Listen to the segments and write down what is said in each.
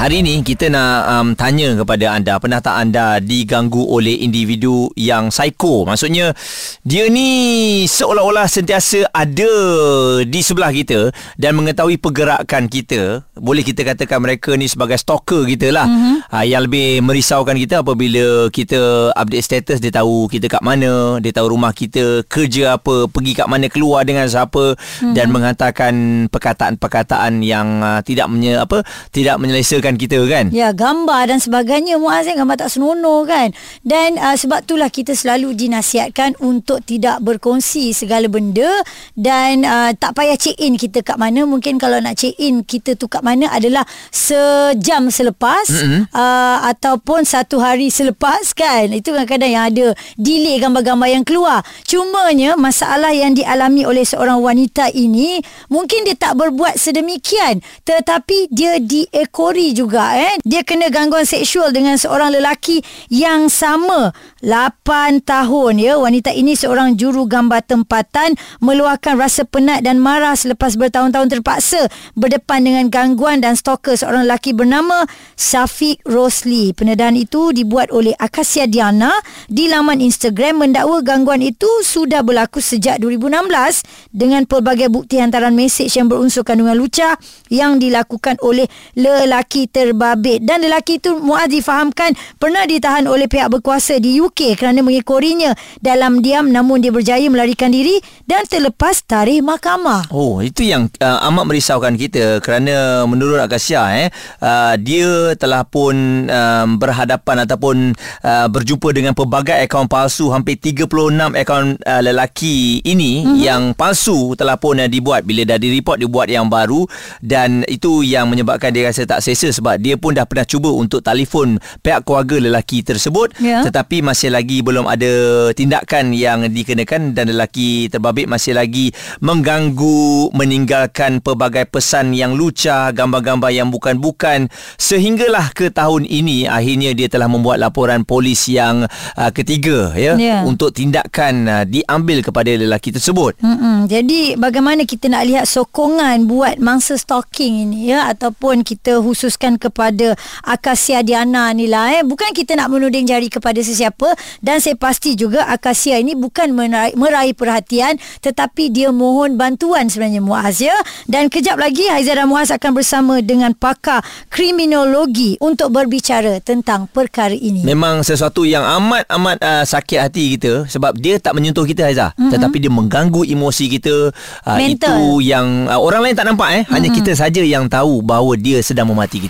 Hari ini kita nak um, tanya kepada anda Pernah tak anda diganggu oleh individu yang psycho Maksudnya dia ni seolah-olah sentiasa ada di sebelah kita Dan mengetahui pergerakan kita Boleh kita katakan mereka ni sebagai stalker kita lah mm-hmm. uh, Yang lebih merisaukan kita apabila kita update status Dia tahu kita kat mana Dia tahu rumah kita kerja apa Pergi kat mana keluar dengan siapa mm-hmm. Dan menghantarkan perkataan-perkataan yang uh, tidak menye, apa tidak menyelesaikan memudahkan kita kan? Ya gambar dan sebagainya. Muaz kan gambar tak senonoh kan? Dan uh, sebab itulah kita selalu dinasihatkan Untuk tidak berkongsi segala benda Dan uh, tak payah check in kita kat mana. Mungkin kalau nak check in kita tu kat mana adalah Sejam selepas mm-hmm. uh, Ataupun satu hari selepas kan? Itu kadang-kadang yang ada delay gambar-gambar yang keluar. Cumanya masalah yang dialami oleh seorang wanita ini Mungkin dia tak berbuat sedemikian Tetapi dia diekori juga eh. Dia kena gangguan seksual dengan seorang lelaki yang sama 8 tahun ya. Wanita ini seorang juru gambar tempatan meluahkan rasa penat dan marah selepas bertahun-tahun terpaksa berdepan dengan gangguan dan stalker seorang lelaki bernama Syafiq Rosli. Pendedahan itu dibuat oleh Akasia Diana di laman Instagram mendakwa gangguan itu sudah berlaku sejak 2016 dengan pelbagai bukti hantaran mesej yang berunsur kandungan lucah yang dilakukan oleh lelaki terbabit dan lelaki itu Muaz difahamkan pernah ditahan oleh pihak berkuasa di UK kerana mengekorinya dalam diam namun dia berjaya melarikan diri dan terlepas tarikh mahkamah. Oh, itu yang uh, amat merisaukan kita kerana menurut Akasia eh uh, dia telah pun um, berhadapan ataupun uh, berjumpa dengan pelbagai akaun palsu hampir 36 akaun uh, lelaki ini mm-hmm. yang palsu telah pun uh, dibuat bila dah direport dibuat yang baru dan itu yang menyebabkan dia rasa tak sebab dia pun dah pernah cuba untuk telefon pihak keluarga lelaki tersebut yeah. tetapi masih lagi belum ada tindakan yang dikenakan dan lelaki terbabit masih lagi mengganggu meninggalkan pelbagai pesan yang lucah gambar-gambar yang bukan-bukan sehinggalah ke tahun ini akhirnya dia telah membuat laporan polis yang uh, ketiga ya yeah. untuk tindakan uh, diambil kepada lelaki tersebut. Mm-mm. Jadi bagaimana kita nak lihat sokongan buat mangsa stalking ini ya ataupun kita khususkan ditujukan kepada Akasia Diana ni lah eh. Bukan kita nak menuding jari kepada sesiapa dan saya pasti juga Akasia ini bukan meraih, meraih perhatian tetapi dia mohon bantuan sebenarnya Muaz ya. Dan kejap lagi Haizah dan Muaz akan bersama dengan pakar kriminologi untuk berbicara tentang perkara ini. Memang sesuatu yang amat-amat uh, sakit hati kita sebab dia tak menyentuh kita Haizah mm-hmm. tetapi dia mengganggu emosi kita. Uh, itu yang uh, orang lain tak nampak eh. Hanya mm-hmm. kita saja yang tahu bahawa dia sedang memati kita.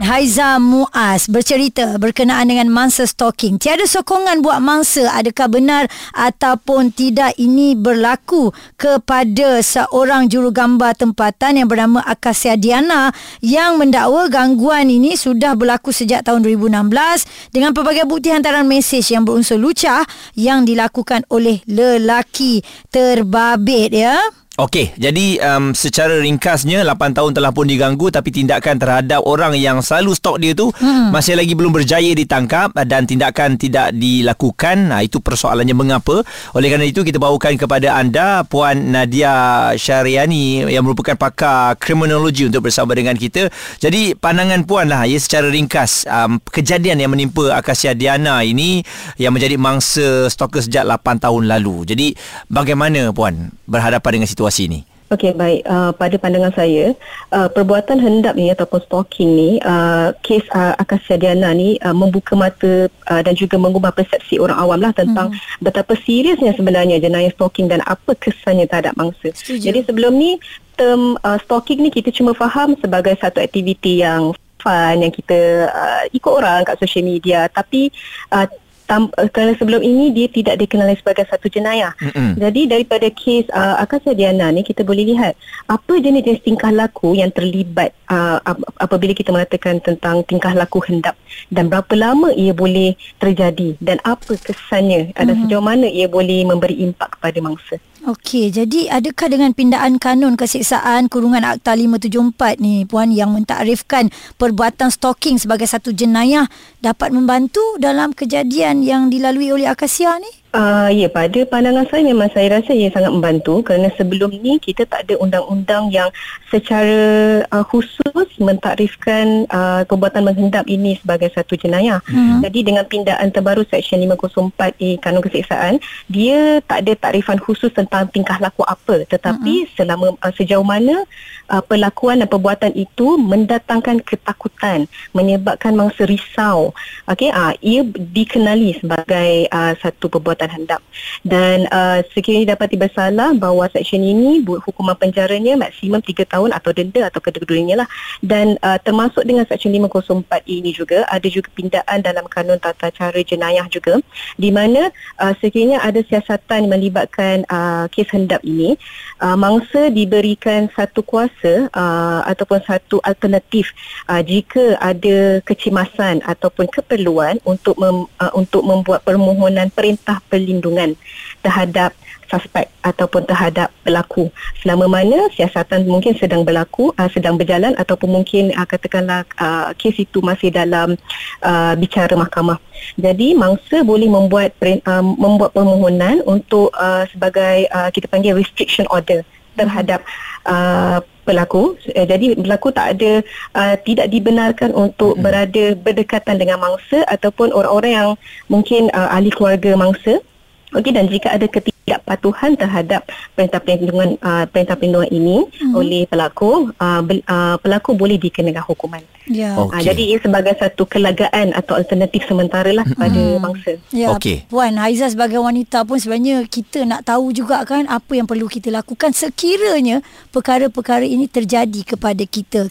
Haiza Muaz bercerita berkenaan dengan mangsa stalking. Tiada sokongan buat mangsa adakah benar ataupun tidak ini berlaku kepada seorang jurugambar tempatan yang bernama Akasia Diana yang mendakwa gangguan ini sudah berlaku sejak tahun 2016 dengan pelbagai bukti hantaran mesej yang berunsur lucah yang dilakukan oleh lelaki terbabit ya. Okey, jadi um, secara ringkasnya 8 tahun telah pun diganggu tapi tindakan terhadap orang yang selalu stok dia tu hmm. masih lagi belum berjaya ditangkap dan tindakan tidak dilakukan. Nah, itu persoalannya mengapa? Oleh kerana itu kita bawakan kepada anda Puan Nadia Syariani yang merupakan pakar kriminologi untuk bersama dengan kita. Jadi pandangan puan lah ya secara ringkas um, kejadian yang menimpa Akasia Diana ini yang menjadi mangsa stalker sejak 8 tahun lalu. Jadi bagaimana puan berhadapan dengan situasi situasi ini? Okey baik uh, pada pandangan saya uh, perbuatan hendap ni ataupun stalking ni uh, kes uh, Akasia Diana ni uh, membuka mata uh, dan juga mengubah persepsi orang awam lah tentang hmm. betapa seriusnya sebenarnya jenayah stalking dan apa kesannya terhadap mangsa. Setuju. Jadi sebelum ni term uh, stalking ni kita cuma faham sebagai satu aktiviti yang fun yang kita uh, ikut orang kat social media tapi uh, tam, uh, kerana sebelum ini dia tidak dikenali sebagai satu jenayah. Mm-hmm. Jadi daripada kes uh, Akasa Diana ni kita boleh lihat apa jenis-jenis tingkah laku yang terlibat uh, apabila kita mengatakan tentang tingkah laku hendap dan berapa lama ia boleh terjadi dan apa kesannya mm-hmm. dan sejauh mana ia boleh memberi impak kepada mangsa. Okey, jadi adakah dengan pindaan kanun keseksaan kurungan Akta 574 ni puan yang mentakrifkan perbuatan stalking sebagai satu jenayah dapat membantu dalam kejadian yang dilalui oleh Akasia ni? Uh, ya, pada pandangan saya memang saya rasa ia sangat membantu kerana sebelum ni kita tak ada undang-undang yang secara uh, khusus mentakrifkan uh, perbuatan menghendap ini sebagai satu jenayah. Hmm. Jadi dengan pindaan terbaru Seksyen 504A Kanun Keseksaan, dia tak ada takrifan khusus tentang tingkah laku apa tetapi hmm. selama uh, sejauh mana uh, perlakuan dan perbuatan itu mendatangkan ketakutan, menyebabkan mangsa risau. Okey, uh, ia dikenali sebagai uh, satu perbuatan perbuatan hendap dan uh, sekiranya dapati bersalah bahawa seksyen ini hukuman penjaranya maksimum 3 tahun atau denda atau kedua-duanya lah. Dan uh, termasuk dengan seksyen 504 ini juga ada juga pindaan dalam kanun tata cara jenayah juga di mana uh, sekiranya ada siasatan melibatkan uh, kes hendap ini. Uh, mangsa diberikan satu kuasa uh, ataupun satu alternatif uh, jika ada kecemasan ataupun keperluan untuk mem, uh, untuk membuat permohonan perintah perlindungan terhadap suspek ataupun terhadap pelaku. Selama mana siasatan mungkin sedang berlaku uh, sedang berjalan ataupun mungkin uh, katakanlah uh, kes itu masih dalam uh, bicara mahkamah. Jadi mangsa boleh membuat uh, membuat permohonan untuk uh, sebagai uh, kita panggil restriction order terhadap uh, pelaku uh, jadi pelaku tak ada uh, tidak dibenarkan untuk hmm. berada berdekatan dengan mangsa ataupun orang-orang yang mungkin uh, ahli keluarga mangsa Okey dan jika ada ketidakpatuhan terhadap perintah perlindungan uh, perintah perlindungan ini hmm. oleh pelaku uh, be, uh, pelaku boleh dikenakan hukuman. Ya. Okay. Uh, jadi ia sebagai satu kelagaan atau alternatif sementara lah kepada hmm. bangsa. Ya. Okey. Puan Haiza sebagai wanita pun sebenarnya kita nak tahu juga kan apa yang perlu kita lakukan sekiranya perkara-perkara ini terjadi kepada kita.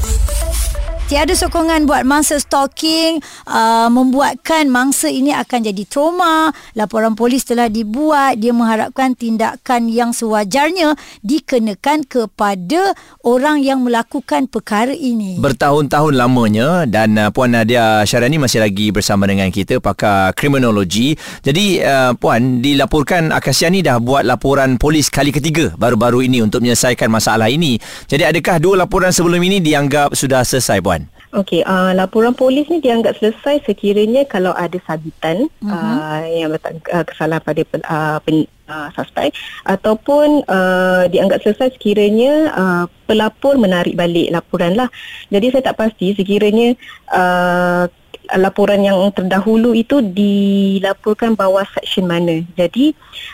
Tiada sokongan buat mangsa stalking uh, membuatkan mangsa ini akan jadi trauma. Laporan polis telah dibuat. Dia mengharapkan tindakan yang sewajarnya dikenakan kepada orang yang melakukan perkara ini. Bertahun-tahun lamanya dan uh, Puan Nadia Syarani masih lagi bersama dengan kita pakar kriminologi. Jadi uh, Puan dilaporkan Akasia ni dah buat laporan polis kali ketiga baru-baru ini untuk menyelesaikan masalah ini. Jadi adakah dua laporan sebelum ini dianggap sudah selesai Puan? Okey, uh, laporan polis ni dianggap selesai sekiranya kalau ada sabitan uh-huh. uh, yang letak uh, kesalahan pada uh, pen, uh, suspek ataupun uh, dianggap selesai sekiranya uh, pelapor menarik balik laporan lah. Jadi saya tak pasti sekiranya uh, laporan yang terdahulu itu dilaporkan bawah seksyen mana. Jadi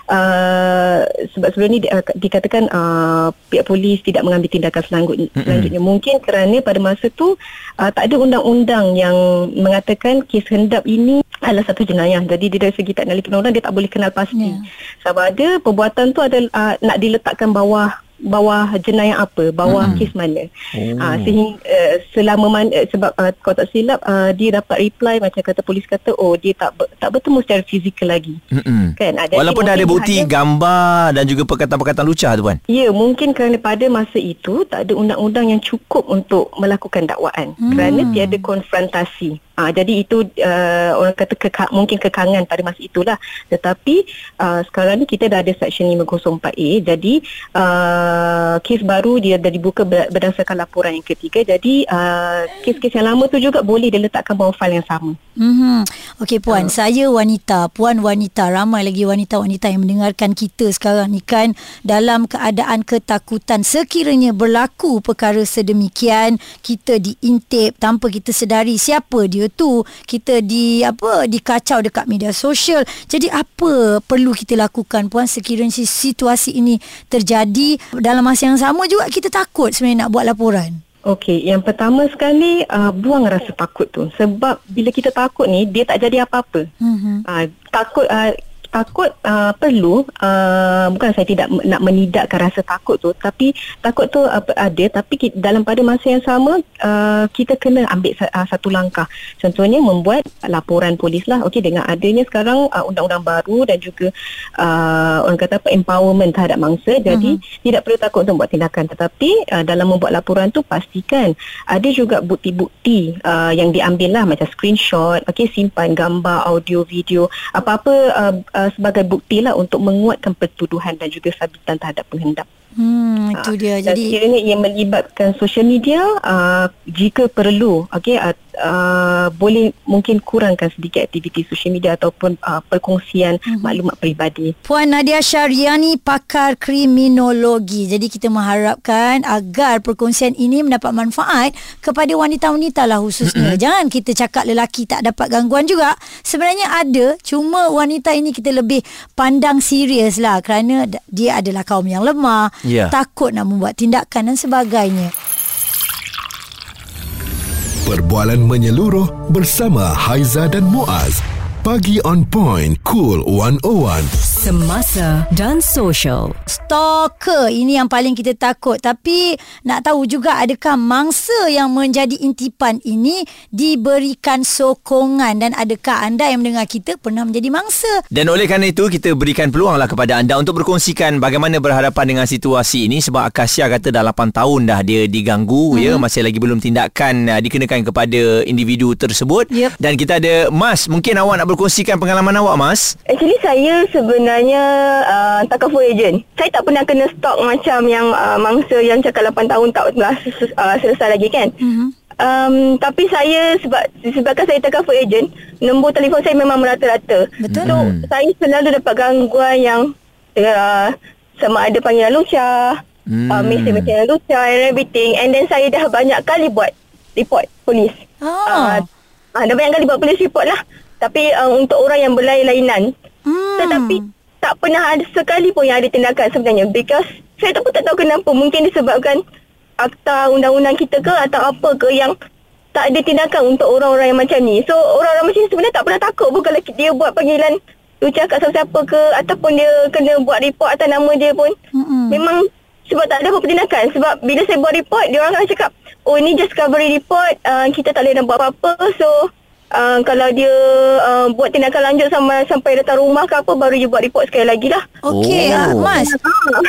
uh, sebab sebelum ni di, uh, dikatakan uh, pihak polis tidak mengambil tindakan selanjutnya. Mm-hmm. selanjutnya. Mungkin kerana pada masa tu uh, tak ada undang-undang yang mengatakan kes hendap ini adalah satu jenayah. Jadi dari segi teknik undang-undang dia tak boleh kenal pasti. Yeah. Sebab ada perbuatan tu ada uh, nak diletakkan bawah bawah jenayah apa bawah hmm. kes mana oh. uh, sehingga uh, selama man, uh, sebab uh, kalau tak silap uh, dia dapat reply macam kata polis kata oh dia tak tak bertemu secara fizikal lagi hmm. kan uh, walaupun dah ada bukti ada, gambar dan juga perkataan-perkataan lucah tu kan ya mungkin kerana pada masa itu tak ada undang-undang yang cukup untuk melakukan dakwaan hmm. kerana tiada konfrontasi Uh, jadi itu uh, orang kata keka, mungkin kekangan pada masa itulah. Tetapi uh, sekarang ni kita dah ada Seksyen 504A. Jadi uh, kes baru dia dah dibuka berdasarkan laporan yang ketiga. Jadi uh, kes-kes yang lama tu juga boleh diletakkan bawah fail yang sama. Mm-hmm. Okey Puan, uh. saya wanita. Puan wanita. Ramai lagi wanita-wanita yang mendengarkan kita sekarang ni kan dalam keadaan ketakutan. Sekiranya berlaku perkara sedemikian, kita diintip tanpa kita sedari siapa dia tu kita di apa dikacau dekat media sosial jadi apa perlu kita lakukan puan sekiranya situasi ini terjadi dalam masa yang sama juga kita takut sebenarnya nak buat laporan Okey, yang pertama sekali uh, buang rasa takut tu sebab bila kita takut ni dia tak jadi apa-apa. Mm-hmm. Uh, takut uh, takut uh, perlu uh, bukan saya tidak nak menidakkan rasa takut tu tapi takut tu uh, ada tapi kita, dalam pada masa yang sama uh, kita kena ambil uh, satu langkah contohnya membuat laporan polis lah okey dengan adanya sekarang uh, undang-undang baru dan juga uh, orang kata apa empowerment terhadap mangsa jadi uh-huh. tidak perlu takut untuk buat tindakan tetapi uh, dalam membuat laporan tu pastikan ada juga bukti-bukti uh, yang diambil lah macam screenshot okey simpan gambar audio video apa-apa uh, uh, sebagai bukti lah untuk menguatkan pertuduhan dan juga sabitan terhadap penghendap. Hmm, itu dia. Dan Jadi sekiranya ia melibatkan social media, uh, jika perlu, okay, uh, uh, boleh mungkin kurangkan sedikit aktiviti social media ataupun uh, perkongsian Mhm. maklumat peribadi. Puan Nadia Syariani pakar kriminologi. Jadi kita mengharapkan agar perkongsian ini mendapat manfaat kepada wanita-wanita lah khususnya. Jangan kita cakap lelaki tak dapat gangguan juga. Sebenarnya ada, cuma wanita ini kita lebih pandang serius lah kerana d- dia adalah kaum yang lemah, Ya. takut nak membuat tindakan dan sebagainya. Perbualan menyeluruh bersama Haiza dan Muaz. Pagi on point, cool 101. Semasa dan social. Stalker ini yang paling kita takut. Tapi nak tahu juga adakah mangsa yang menjadi intipan ini diberikan sokongan? Dan adakah anda yang mendengar kita pernah menjadi mangsa? Dan oleh kerana itu kita berikan peluanglah kepada anda untuk berkongsikan bagaimana berhadapan dengan situasi ini. Sebab Akasia kata dah 8 tahun dah dia diganggu hmm. ya masih lagi belum tindakan uh, dikenakan kepada individu tersebut. Yep. dan kita ada Mas. Mungkin awak nak berkongsikan pengalaman awak Mas? Actually saya sebenarnya uh, takaful agent. Saya tak pernah kena stalk macam yang uh, mangsa yang cakap 8 tahun tak selesai, uh, selesai lagi kan. mm-hmm. Um, tapi saya sebab sebabkan saya takaful agent, nombor telefon saya memang merata-rata. Betul. So Hmm. saya selalu dapat gangguan yang uh, sama ada panggilan Lucia, Hmm. hmm. uh, mesej-mesej Lucia and everything. And then saya dah banyak kali buat report polis. Oh. Uh, dah banyak kali buat polis report lah. Tapi uh, untuk orang yang berlain-lainan. Hmm. Tetapi tak pernah ada sekali pun yang ada tindakan sebenarnya. Because saya tak pun tak tahu kenapa. Mungkin disebabkan akta undang-undang kita ke atau apa ke yang tak ada tindakan untuk orang-orang yang macam ni. So orang-orang macam ni sebenarnya tak pernah takut pun kalau dia buat panggilan tu cakap siapa-siapa ke ataupun dia kena buat report atas nama dia pun. Mm-mm. Memang sebab tak ada apa-apa tindakan. Sebab bila saya buat report, dia orang akan cakap, oh ini just cover report, uh, kita tak boleh nak buat apa-apa. So uh, kalau dia uh, buat tindakan lanjut sampai, sampai datang rumah ke apa, baru dia buat report sekali lagi lah. Okey, Oh. oh. Mas.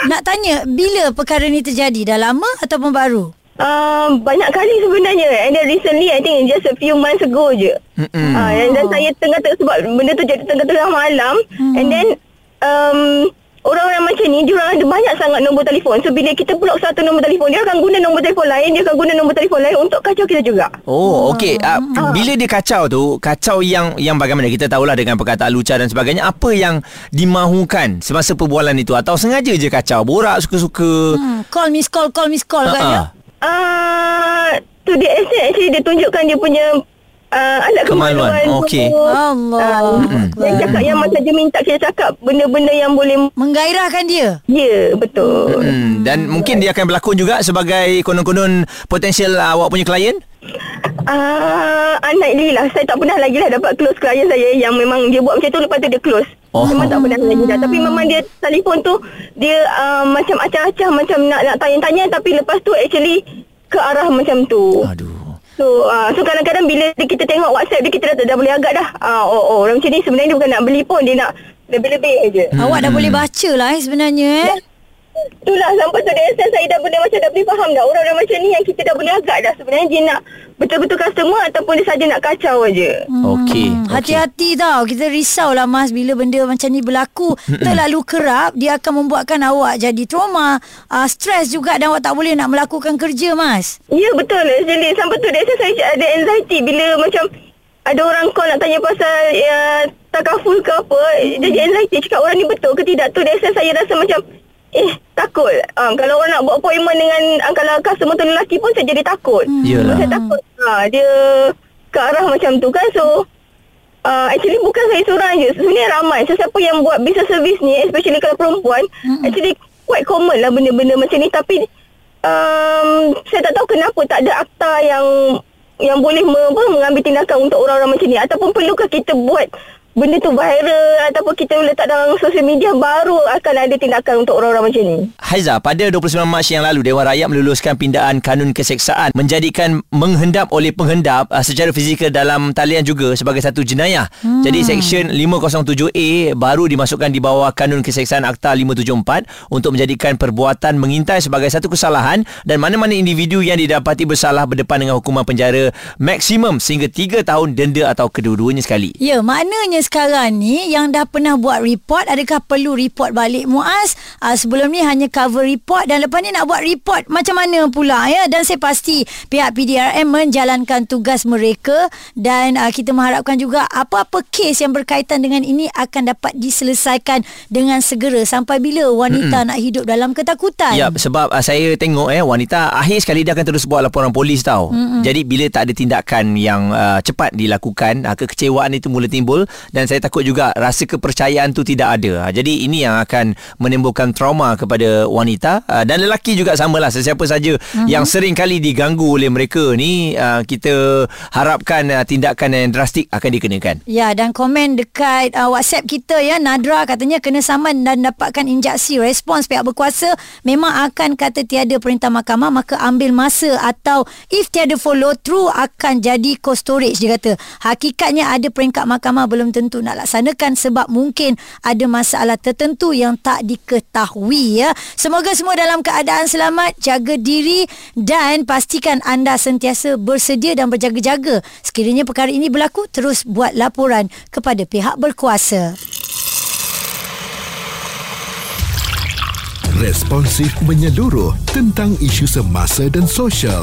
Nak tanya, bila perkara ni terjadi? Dah lama ataupun baru? Uh, banyak kali sebenarnya And then recently I think just a few months ago je uh, And then saya tengah tengah Sebab benda tu jadi tengah-tengah malam Hmm. And then um, Orang-orang macam ni Diorang ada banyak sangat nombor telefon So bila kita block satu nombor telefon Dia akan guna nombor telefon lain Dia akan guna nombor telefon lain Untuk kacau kita juga Oh, okey. Uh, bila dia kacau tu, kacau yang yang bagaimana? Kita tahulah dengan perkataan lucah dan sebagainya, apa yang dimahukan semasa perbualan itu atau sengaja je kacau, borak suka-suka. Hmm, call miss call, call miss call kan ya? Ah, uh, To the extent actually Dia tunjukkan dia punya uh, Alat Kemaluan. kemaluan. Okey. Allah. Dia cakap yang macam dia minta kita cakap Benda-benda yang boleh Menggairahkan dia. Ya betul Hmm, dan mungkin dia akan berlakon juga sebagai konon-konon potensial uh, awak punya klien? Ah, uh, unlikely lah. Saya tak pernah lagi lah dapat close klien saya yang memang dia buat macam tu lepas tu dia close. Oh. Oh. Memang tak pernah lagi dah. Tapi memang dia telefon tu dia uh, macam acah-acah macam nak nak tanya-tanya tapi lepas tu actually ke arah macam tu. Aduh. So uh, so kadang-kadang bila kita tengok WhatsApp dia kita dah, dah boleh agak dah. Ah uh, oh oh orang macam ni sebenarnya dia bukan nak beli pun dia nak lebih-lebih aje. Hmm. Awak dah boleh baca lah eh sebenarnya eh. Itulah sampai tu dia saya dah boleh macam dah boleh faham dah. Orang-orang macam ni yang kita dah boleh agak dah sebenarnya dia nak betul-betul customer ataupun dia saja nak kacau aje. Okey. Hmm, okey. Hati-hati tau Kita risau lah mas Bila benda macam ni berlaku Terlalu kerap Dia akan membuatkan awak jadi trauma uh, Stres juga Dan awak tak boleh nak melakukan kerja mas Ya betul actually sampai tu dia saya ada anxiety bila macam ada orang call nak tanya pasal ya, takaful ke apa jadi anxiety cakap orang ni betul ke tidak tu dia saya rasa macam eh takut. Um, kalau orang nak buat appointment dengan um, kalau customer tu lelaki pun saya jadi takut. Yelah. saya takut. Ha, dia ke arah macam tu kan so Uh, actually bukan saya seorang je. Sebenarnya ramai. Sesiapa yang buat business service ni Especially kalau perempuan mm-hmm. Actually quite common lah Benda-benda macam ni. Tapi um, Saya tak tahu kenapa Tak ada akta yang Yang boleh me, apa, mengambil tindakan Untuk orang-orang macam ni. Ataupun perlukah kita buat benda tu viral ataupun kita letak dalam sosial media baru akan ada tindakan untuk orang-orang macam ni. Haiza, pada 29 Mac yang lalu Dewan Rakyat meluluskan pindaan kanun keseksaan menjadikan menghendap oleh penghendap uh, secara fizikal dalam talian juga sebagai satu jenayah. Hmm. Jadi Seksyen 507A baru dimasukkan di bawah kanun keseksaan Akta 574 untuk menjadikan perbuatan mengintai sebagai satu kesalahan dan mana-mana individu yang didapati bersalah berdepan dengan hukuman penjara maksimum sehingga 3 tahun denda atau kedua-duanya sekali. Ya, maknanya sekarang ni yang dah pernah buat report adakah perlu report balik Muaz? Uh, sebelum ni hanya cover report dan lepas ni nak buat report macam mana pula ya? Dan saya pasti pihak PDRM menjalankan tugas mereka dan uh, kita mengharapkan juga apa-apa kes yang berkaitan dengan ini akan dapat diselesaikan dengan segera sampai bila wanita Mm-mm. nak hidup dalam ketakutan. Ya, sebab uh, saya tengok eh wanita akhir sekali dia akan terus buat laporan polis tau. Mm-mm. Jadi bila tak ada tindakan yang uh, cepat dilakukan, uh, kekecewaan itu mula timbul dan saya takut juga rasa kepercayaan tu tidak ada. Ha, jadi ini yang akan menimbulkan trauma kepada wanita ha, dan lelaki juga samalah sesiapa saja uh-huh. yang sering kali diganggu oleh mereka ni ha, kita harapkan tindakan yang drastik akan dikenakan. Ya dan komen dekat uh, WhatsApp kita ya Nadra katanya kena saman dan dapatkan injaksi respons pihak berkuasa memang akan kata tiada perintah mahkamah maka ambil masa atau if tiada follow through akan jadi cold storage dia kata. Hakikatnya ada peringkat mahkamah belum tentu nak laksanakan sebab mungkin ada masalah tertentu yang tak diketahui ya. Semoga semua dalam keadaan selamat, jaga diri dan pastikan anda sentiasa bersedia dan berjaga-jaga. Sekiranya perkara ini berlaku, terus buat laporan kepada pihak berkuasa. Responsif menyeluruh tentang isu semasa dan sosial.